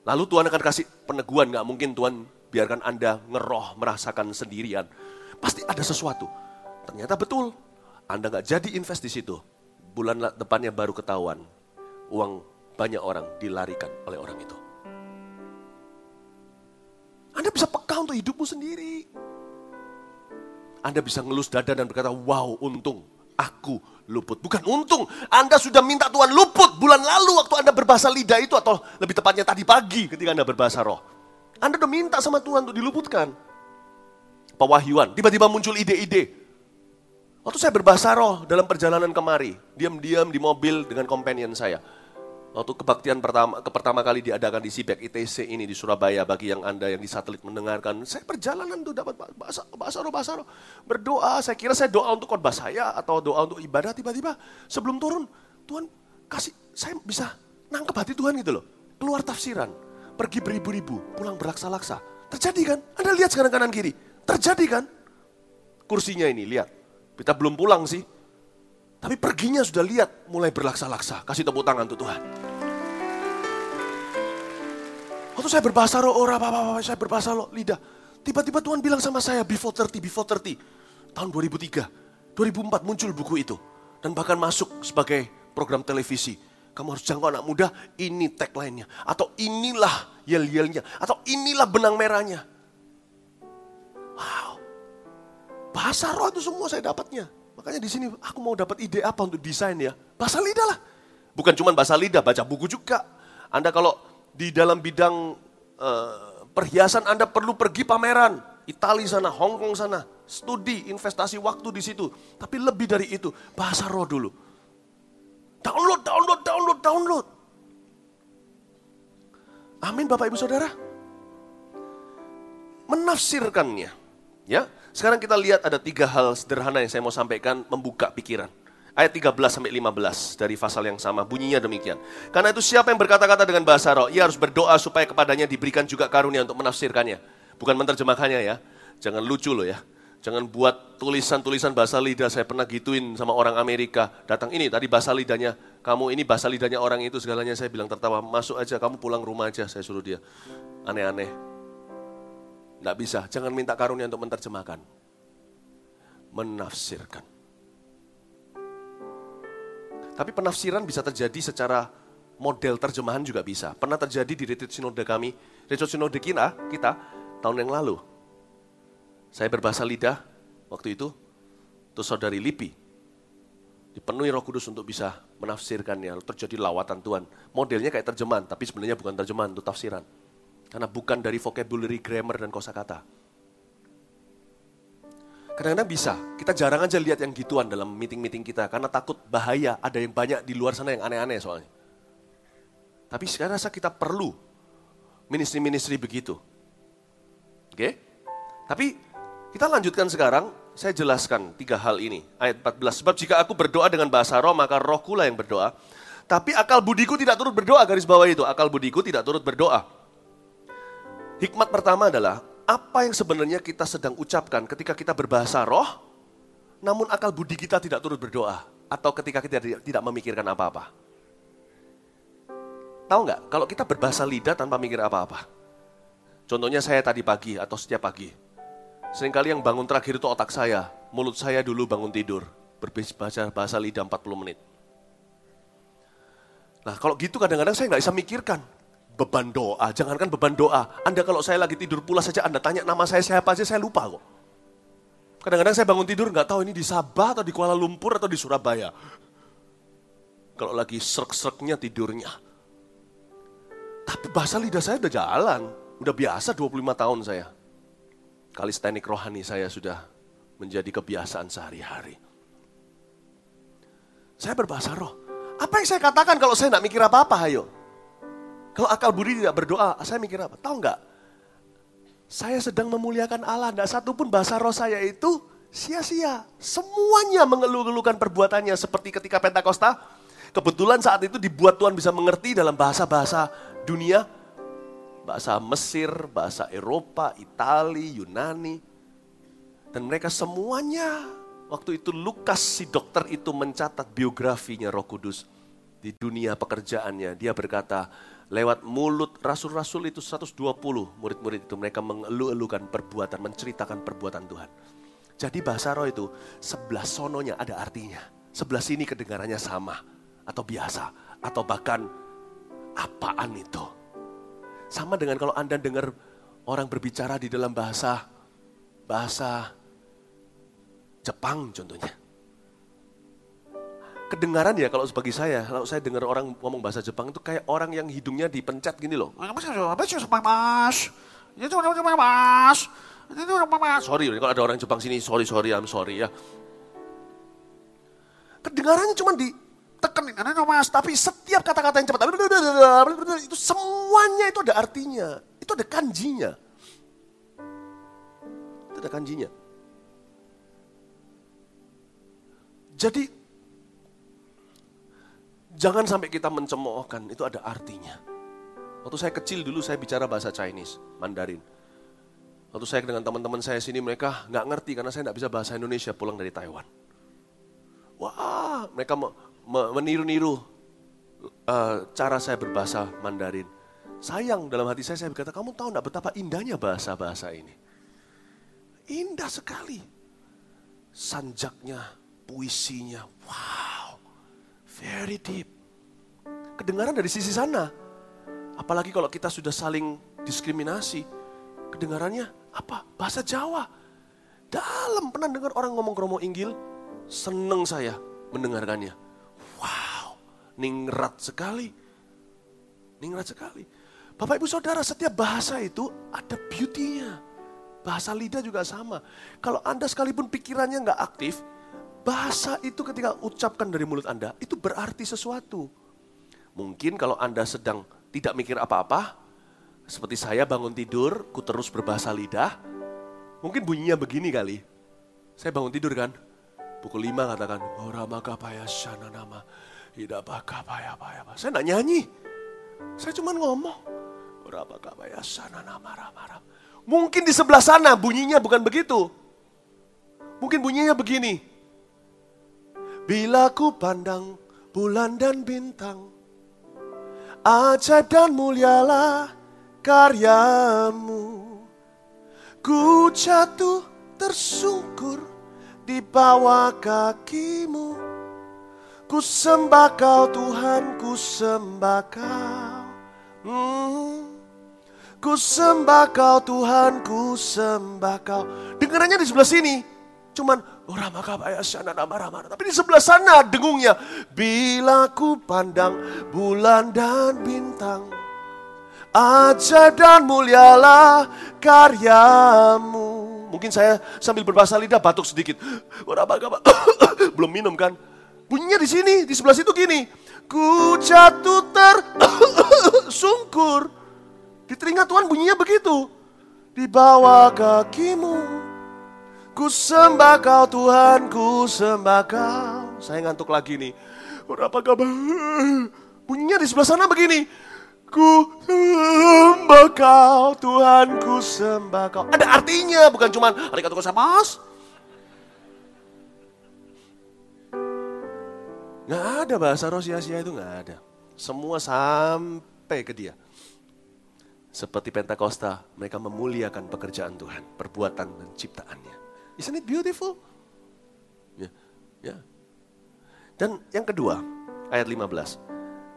Lalu Tuhan akan kasih peneguhan. Gak mungkin Tuhan biarkan Anda ngeroh merasakan sendirian. Pasti ada sesuatu. Ternyata betul. Anda gak jadi invest di situ. bulan la- depannya baru ketahuan. Uang banyak orang dilarikan oleh orang itu. Anda bisa peka untuk hidupmu sendiri. Anda bisa ngelus dada dan berkata, wow untung aku luput. Bukan untung, Anda sudah minta Tuhan luput bulan lalu waktu Anda berbahasa lidah itu atau lebih tepatnya tadi pagi ketika Anda berbahasa roh. Anda udah minta sama Tuhan untuk diluputkan. Pewahyuan, tiba-tiba muncul ide-ide. Waktu saya berbahasa roh dalam perjalanan kemari, diam-diam di mobil dengan companion saya. Waktu kebaktian pertama, ke pertama kali diadakan di Sibek ITC ini di Surabaya bagi yang Anda yang di satelit mendengarkan, saya perjalanan tuh dapat bahasa bahasa roh bahasa roh. Berdoa, saya kira saya doa untuk khotbah saya atau doa untuk ibadah tiba-tiba sebelum turun, Tuhan kasih saya bisa nangkep hati Tuhan gitu loh. Keluar tafsiran, pergi beribu-ribu, pulang berlaksa-laksa. Terjadi kan? Anda lihat sekarang kanan kiri. Terjadi kan? Kursinya ini, lihat. Kita belum pulang sih. Tapi perginya sudah lihat, mulai berlaksa-laksa. Kasih tepuk tangan untuk Tuhan. Waktu saya berbahasa roh, ora, apa, apa, saya berbahasa roh, lidah. Tiba-tiba Tuhan bilang sama saya, before 30, before 30. Tahun 2003, 2004 muncul buku itu. Dan bahkan masuk sebagai program televisi. Kamu harus jangkau anak muda, ini tagline-nya. Atau inilah yel-yelnya. Atau inilah benang merahnya. Wow. Bahasa roh itu semua saya dapatnya. Makanya di sini aku mau dapat ide apa untuk desain ya. Bahasa lidah lah. Bukan cuma bahasa lidah, baca buku juga. Anda kalau di dalam bidang uh, perhiasan Anda perlu pergi pameran. Italia sana, Hong Kong sana. Studi, investasi waktu di situ. Tapi lebih dari itu, bahasa roh dulu. Download, download, download, download. Amin Bapak Ibu Saudara. Menafsirkannya. Ya, sekarang kita lihat ada tiga hal sederhana yang saya mau sampaikan membuka pikiran. Ayat 13 sampai 15 dari pasal yang sama bunyinya demikian. Karena itu siapa yang berkata-kata dengan bahasa roh, ia harus berdoa supaya kepadanya diberikan juga karunia untuk menafsirkannya. Bukan menerjemahkannya ya. Jangan lucu loh ya. Jangan buat tulisan-tulisan bahasa lidah. Saya pernah gituin sama orang Amerika. Datang ini tadi bahasa lidahnya. Kamu ini bahasa lidahnya orang itu segalanya. Saya bilang tertawa. Masuk aja, kamu pulang rumah aja. Saya suruh dia. Aneh-aneh. Tidak bisa. Jangan minta karunia untuk menerjemahkan. Menafsirkan. Tapi penafsiran bisa terjadi secara model terjemahan juga bisa. Pernah terjadi di retreat sinode kami, retreat sinode kita, kita tahun yang lalu. Saya berbahasa lidah waktu itu, terus saudari Lipi dipenuhi Roh Kudus untuk bisa menafsirkannya. Terjadi lawatan Tuhan. Modelnya kayak terjemahan, tapi sebenarnya bukan terjemahan, itu tafsiran. Karena bukan dari vocabulary, grammar, dan kosakata. Kadang-kadang bisa, kita jarang aja lihat yang gituan dalam meeting-meeting kita, karena takut bahaya, ada yang banyak di luar sana yang aneh-aneh soalnya. Tapi sekarang rasa kita perlu ministry-ministry begitu. Oke? Tapi kita lanjutkan sekarang, saya jelaskan tiga hal ini. Ayat 14, sebab jika aku berdoa dengan bahasa roh, maka rohku lah yang berdoa. Tapi akal budiku tidak turut berdoa, garis bawah itu. Akal budiku tidak turut berdoa. Hikmat pertama adalah, apa yang sebenarnya kita sedang ucapkan ketika kita berbahasa roh, namun akal budi kita tidak turut berdoa. Atau ketika kita tidak memikirkan apa-apa. Tahu nggak, kalau kita berbahasa lidah tanpa mikir apa-apa. Contohnya saya tadi pagi atau setiap pagi. Seringkali yang bangun terakhir itu otak saya. Mulut saya dulu bangun tidur. Berbahasa bahasa lidah 40 menit. Nah kalau gitu kadang-kadang saya nggak bisa mikirkan beban doa. Jangankan beban doa. Anda kalau saya lagi tidur pula saja Anda tanya nama saya siapa aja saya lupa kok. Kadang-kadang saya bangun tidur nggak tahu ini di Sabah atau di Kuala Lumpur atau di Surabaya. Kalau lagi serk-serknya tidurnya. Tapi bahasa lidah saya udah jalan. Udah biasa 25 tahun saya. Kalistenik rohani saya sudah menjadi kebiasaan sehari-hari. Saya berbahasa roh. Apa yang saya katakan kalau saya nggak mikir apa-apa, ayo? Kalau akal budi tidak berdoa, saya mikir apa? Tahu nggak? Saya sedang memuliakan Allah. Tidak satu pun bahasa roh saya itu sia-sia. Semuanya mengeluh-elukan perbuatannya. Seperti ketika Pentakosta, kebetulan saat itu dibuat Tuhan bisa mengerti dalam bahasa-bahasa dunia. Bahasa Mesir, bahasa Eropa, Itali, Yunani. Dan mereka semuanya, waktu itu Lukas si dokter itu mencatat biografinya roh kudus. Di dunia pekerjaannya, dia berkata, lewat mulut rasul-rasul itu 120 murid-murid itu mereka mengeluh-elukan perbuatan, menceritakan perbuatan Tuhan. Jadi bahasa roh itu sebelah sononya ada artinya. Sebelah sini kedengarannya sama atau biasa atau bahkan apaan itu. Sama dengan kalau Anda dengar orang berbicara di dalam bahasa bahasa Jepang contohnya. Kedengaran ya kalau bagi saya, kalau saya dengar orang ngomong bahasa Jepang itu kayak orang yang hidungnya dipencet gini loh. Sorry, kalau ada orang Jepang sini, sorry, sorry, I'm sorry ya. Kedengarannya cuma ditekan, mas, tapi setiap kata-kata yang cepat, itu semuanya itu ada artinya, itu ada kanjinya. Itu ada kanjinya. Jadi jangan sampai kita mencemoohkan, itu ada artinya. Waktu saya kecil dulu saya bicara bahasa Chinese, Mandarin. Waktu saya dengan teman-teman saya sini mereka nggak ngerti karena saya nggak bisa bahasa Indonesia pulang dari Taiwan. Wah, mereka meniru-niru uh, cara saya berbahasa Mandarin. Sayang dalam hati saya, saya berkata, kamu tahu nggak betapa indahnya bahasa-bahasa ini? Indah sekali. Sanjaknya, puisinya, wow, very deep. Kedengaran dari sisi sana. Apalagi kalau kita sudah saling diskriminasi, kedengarannya apa? Bahasa Jawa. Dalam pernah dengar orang ngomong kromo inggil, Seneng saya mendengarkannya. Wow, ningrat sekali. Ningrat sekali. Bapak ibu saudara, setiap bahasa itu ada beauty-nya. Bahasa lidah juga sama. Kalau Anda sekalipun pikirannya nggak aktif, bahasa itu ketika ucapkan dari mulut Anda, itu berarti sesuatu. Mungkin kalau Anda sedang tidak mikir apa-apa, seperti saya bangun tidur, ku terus berbahasa lidah, mungkin bunyinya begini kali. Saya bangun tidur kan, Pukul lima katakan, Ora maka paya shana nama, tidak baka paya paya. Saya nak nyanyi, saya cuma ngomong. Ora maka paya shana nama rama Mungkin di sebelah sana bunyinya bukan begitu. Mungkin bunyinya begini. Bila ku pandang bulan dan bintang, ajaib dan mulialah karyamu. Ku jatuh tersungkur di bawah kakimu. Ku sembah kau Tuhan, ku sembah kau. Hmm. Ku sembah kau Tuhan, ku sembah kau. Dengarannya di sebelah sini. Cuman, oh Tapi di sebelah sana dengungnya. Bila ku pandang bulan dan bintang. Aja dan mulialah karyamu. Mungkin saya sambil berbahasa lidah batuk sedikit. Belum minum kan? Bunyinya di sini, di sebelah situ gini. Ku jatuh tersungkur. Di telinga Tuhan bunyinya begitu. Di bawah kakimu. Ku sembah kau Tuhan, ku sembah kau. Saya ngantuk lagi nih. Berapa kabar? Bunyinya di sebelah sana begini. Ku sembah kau, Tuhan ku sembah kau. Ada artinya, bukan cuma arigatou gozaimasu. Nggak ada bahasa roh sia-sia itu nggak ada. Semua sampai ke dia. Seperti Pentakosta, mereka memuliakan pekerjaan Tuhan, perbuatan dan ciptaannya. Isn't it beautiful? Ya, ya. Dan yang kedua, ayat 15.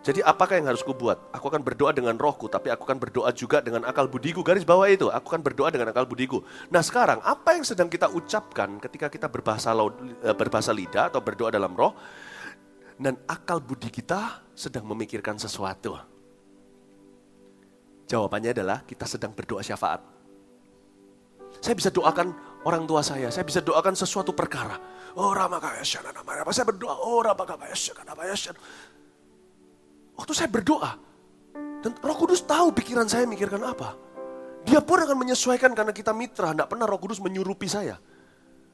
Jadi apakah yang harus kubuat? Aku akan berdoa dengan rohku, tapi aku akan berdoa juga dengan akal budiku. Garis bawah itu, aku akan berdoa dengan akal budiku. Nah sekarang, apa yang sedang kita ucapkan ketika kita berbahasa, eh, berbahasa lidah atau berdoa dalam roh, dan akal budi kita sedang memikirkan sesuatu. Jawabannya adalah kita sedang berdoa syafaat. Saya bisa doakan orang tua saya, saya bisa doakan sesuatu perkara. Oh ramakaya saya berdoa, oh Waktu saya berdoa, dan roh kudus tahu pikiran saya mikirkan apa. Dia pun akan menyesuaikan karena kita mitra, tidak pernah roh kudus menyurupi saya.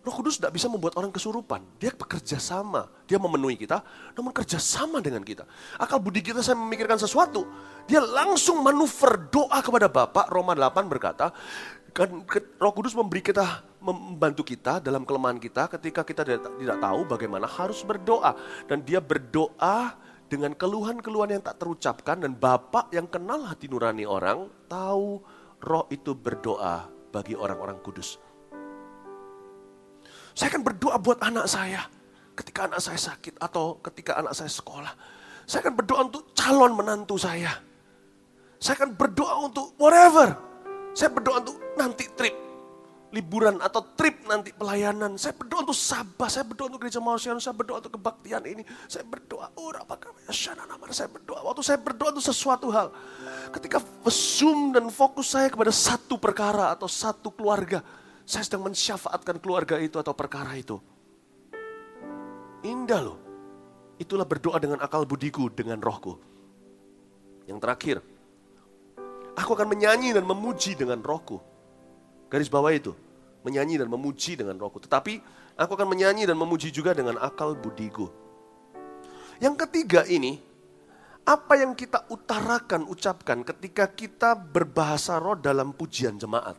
Roh Kudus tidak bisa membuat orang kesurupan. Dia bekerja sama. Dia memenuhi kita, namun kerja sama dengan kita. Akal budi kita saya memikirkan sesuatu. Dia langsung manuver doa kepada Bapak. Roma 8 berkata, kan Roh Kudus memberi kita membantu kita dalam kelemahan kita ketika kita tidak, tahu bagaimana harus berdoa dan dia berdoa dengan keluhan-keluhan yang tak terucapkan dan Bapak yang kenal hati nurani orang tahu roh itu berdoa bagi orang-orang kudus. Saya akan berdoa buat anak saya. ketika anak saya sakit atau ketika anak saya sekolah. Saya akan berdoa untuk calon menantu saya. Saya akan berdoa untuk whatever. Saya berdoa untuk nanti trip liburan atau trip nanti pelayanan. Saya berdoa untuk Sabah, saya berdoa untuk gereja Mausian, saya berdoa untuk kebaktian ini. Saya berdoa, oh apakah saya berdoa. Waktu saya berdoa untuk sesuatu hal. Ketika zoom dan fokus saya kepada satu perkara atau satu keluarga. Saya sedang mensyafaatkan keluarga itu atau perkara itu. Indah loh. Itulah berdoa dengan akal budiku, dengan rohku. Yang terakhir, aku akan menyanyi dan memuji dengan rohku. Garis bawah itu, menyanyi dan memuji dengan rohku. Tetapi aku akan menyanyi dan memuji juga dengan akal budiku. Yang ketiga ini, apa yang kita utarakan, ucapkan ketika kita berbahasa roh dalam pujian jemaat.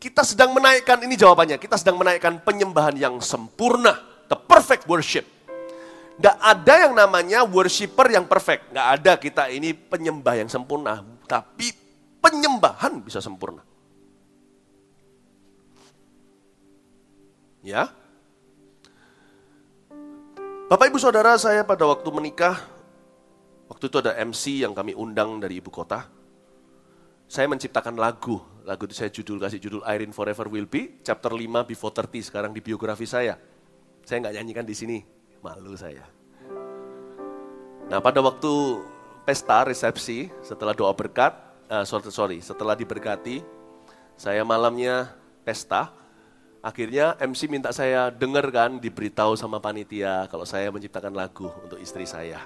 Kita sedang menaikkan, ini jawabannya, kita sedang menaikkan penyembahan yang sempurna, the perfect worship. Tidak ada yang namanya worshiper yang perfect. Nggak ada kita ini penyembah yang sempurna. Tapi penyembahan bisa sempurna. Ya. Bapak Ibu Saudara saya pada waktu menikah, waktu itu ada MC yang kami undang dari ibu kota. Saya menciptakan lagu, lagu itu saya judul kasih judul Irene Forever Will Be, chapter 5 Before 30 sekarang di biografi saya. Saya nggak nyanyikan di sini, malu saya. Nah pada waktu pesta resepsi setelah doa berkat, uh, sorry, sorry setelah diberkati, saya malamnya pesta, Akhirnya MC minta saya dengar kan, diberitahu sama panitia kalau saya menciptakan lagu untuk istri saya.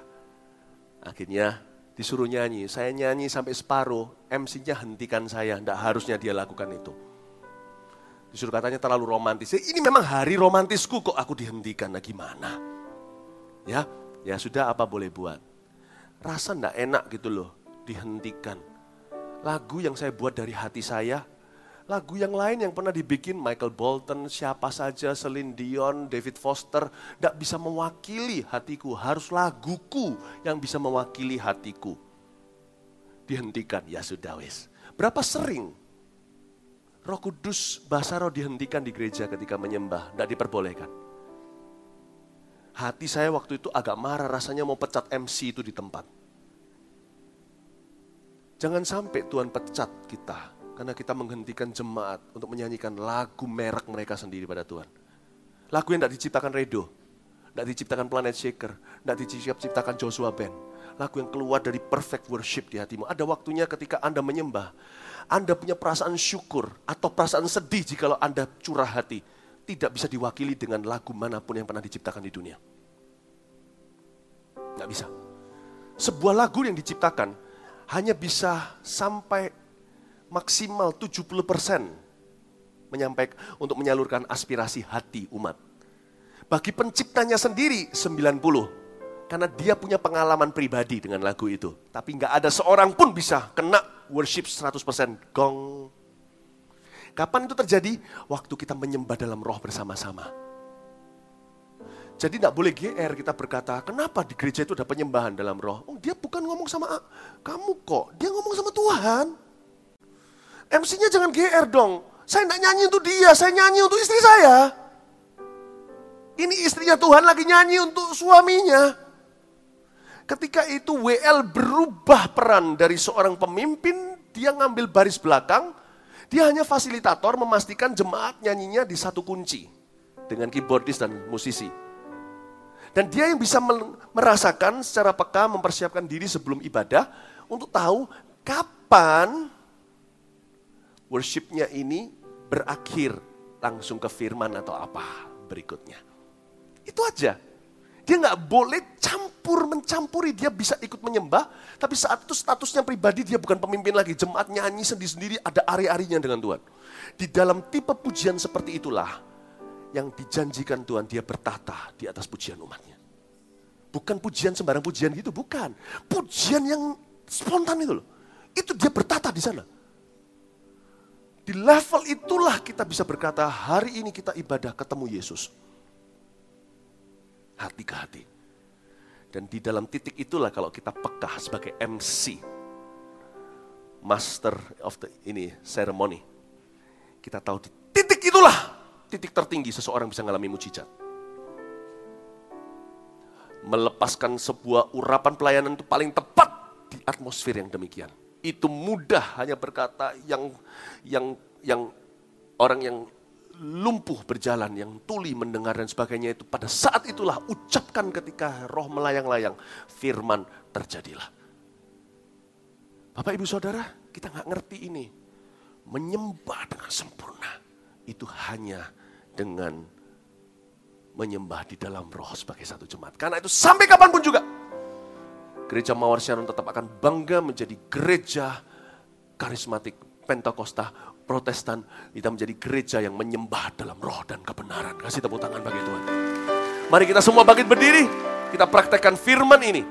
Akhirnya disuruh nyanyi, saya nyanyi sampai separuh, MC-nya hentikan saya, tidak harusnya dia lakukan itu. Disuruh katanya terlalu romantis. Ya, ini memang hari romantisku kok aku dihentikan, nah gimana? Ya, ya sudah apa boleh buat. Rasa tidak enak gitu loh, dihentikan. Lagu yang saya buat dari hati saya, Lagu yang lain yang pernah dibikin Michael Bolton, siapa saja, Celine Dion, David Foster, tidak bisa mewakili hatiku. Harus laguku yang bisa mewakili hatiku. Dihentikan, ya sudah wis. Berapa sering roh kudus bahasa roh dihentikan di gereja ketika menyembah, tidak diperbolehkan. Hati saya waktu itu agak marah, rasanya mau pecat MC itu di tempat. Jangan sampai Tuhan pecat kita karena kita menghentikan jemaat untuk menyanyikan lagu merek mereka sendiri pada Tuhan. Lagu yang tidak diciptakan Redo, tidak diciptakan Planet Shaker, tidak diciptakan Joshua Band. Lagu yang keluar dari perfect worship di hatimu. Ada waktunya ketika Anda menyembah, Anda punya perasaan syukur atau perasaan sedih jika Anda curah hati. Tidak bisa diwakili dengan lagu mana pun yang pernah diciptakan di dunia. Tidak bisa. Sebuah lagu yang diciptakan hanya bisa sampai maksimal 70% menyampaikan untuk menyalurkan aspirasi hati umat. Bagi penciptanya sendiri 90 karena dia punya pengalaman pribadi dengan lagu itu. Tapi nggak ada seorang pun bisa kena worship 100% gong. Kapan itu terjadi? Waktu kita menyembah dalam roh bersama-sama. Jadi tidak boleh GR kita berkata, kenapa di gereja itu ada penyembahan dalam roh? Oh, dia bukan ngomong sama kamu kok, dia ngomong sama Tuhan. MC-nya jangan GR dong. Saya tidak nyanyi untuk dia, saya nyanyi untuk istri saya. Ini istrinya Tuhan lagi nyanyi untuk suaminya. Ketika itu WL berubah peran dari seorang pemimpin, dia ngambil baris belakang, dia hanya fasilitator memastikan jemaat nyanyinya di satu kunci. Dengan keyboardis dan musisi. Dan dia yang bisa merasakan secara peka mempersiapkan diri sebelum ibadah untuk tahu kapan worshipnya ini berakhir langsung ke firman atau apa berikutnya. Itu aja. Dia nggak boleh campur mencampuri, dia bisa ikut menyembah, tapi saat itu statusnya pribadi dia bukan pemimpin lagi, jemaat nyanyi sendiri-sendiri ada ari-arinya dengan Tuhan. Di dalam tipe pujian seperti itulah yang dijanjikan Tuhan dia bertata di atas pujian umatnya. Bukan pujian sembarang pujian gitu, bukan. Pujian yang spontan itu loh. Itu dia bertata di sana. Di level itulah kita bisa berkata, hari ini kita ibadah ketemu Yesus. Hati ke hati. Dan di dalam titik itulah kalau kita peka sebagai MC, master of the ini ceremony. Kita tahu di titik itulah titik tertinggi seseorang bisa mengalami mujizat. melepaskan sebuah urapan pelayanan itu paling tepat di atmosfer yang demikian. Itu mudah hanya berkata yang yang yang orang yang lumpuh berjalan, yang tuli mendengar dan sebagainya itu pada saat itulah ucapkan ketika roh melayang-layang, firman terjadilah. Bapak ibu saudara, kita nggak ngerti ini. Menyembah dengan sempurna itu hanya dengan menyembah di dalam roh sebagai satu jemaat. Karena itu sampai kapan pun juga, gereja Mawar Sharon tetap akan bangga menjadi gereja karismatik Pentakosta Protestan. Kita menjadi gereja yang menyembah dalam roh dan kebenaran. Kasih tepuk tangan bagi Tuhan. Mari kita semua bangkit berdiri, kita praktekkan firman ini.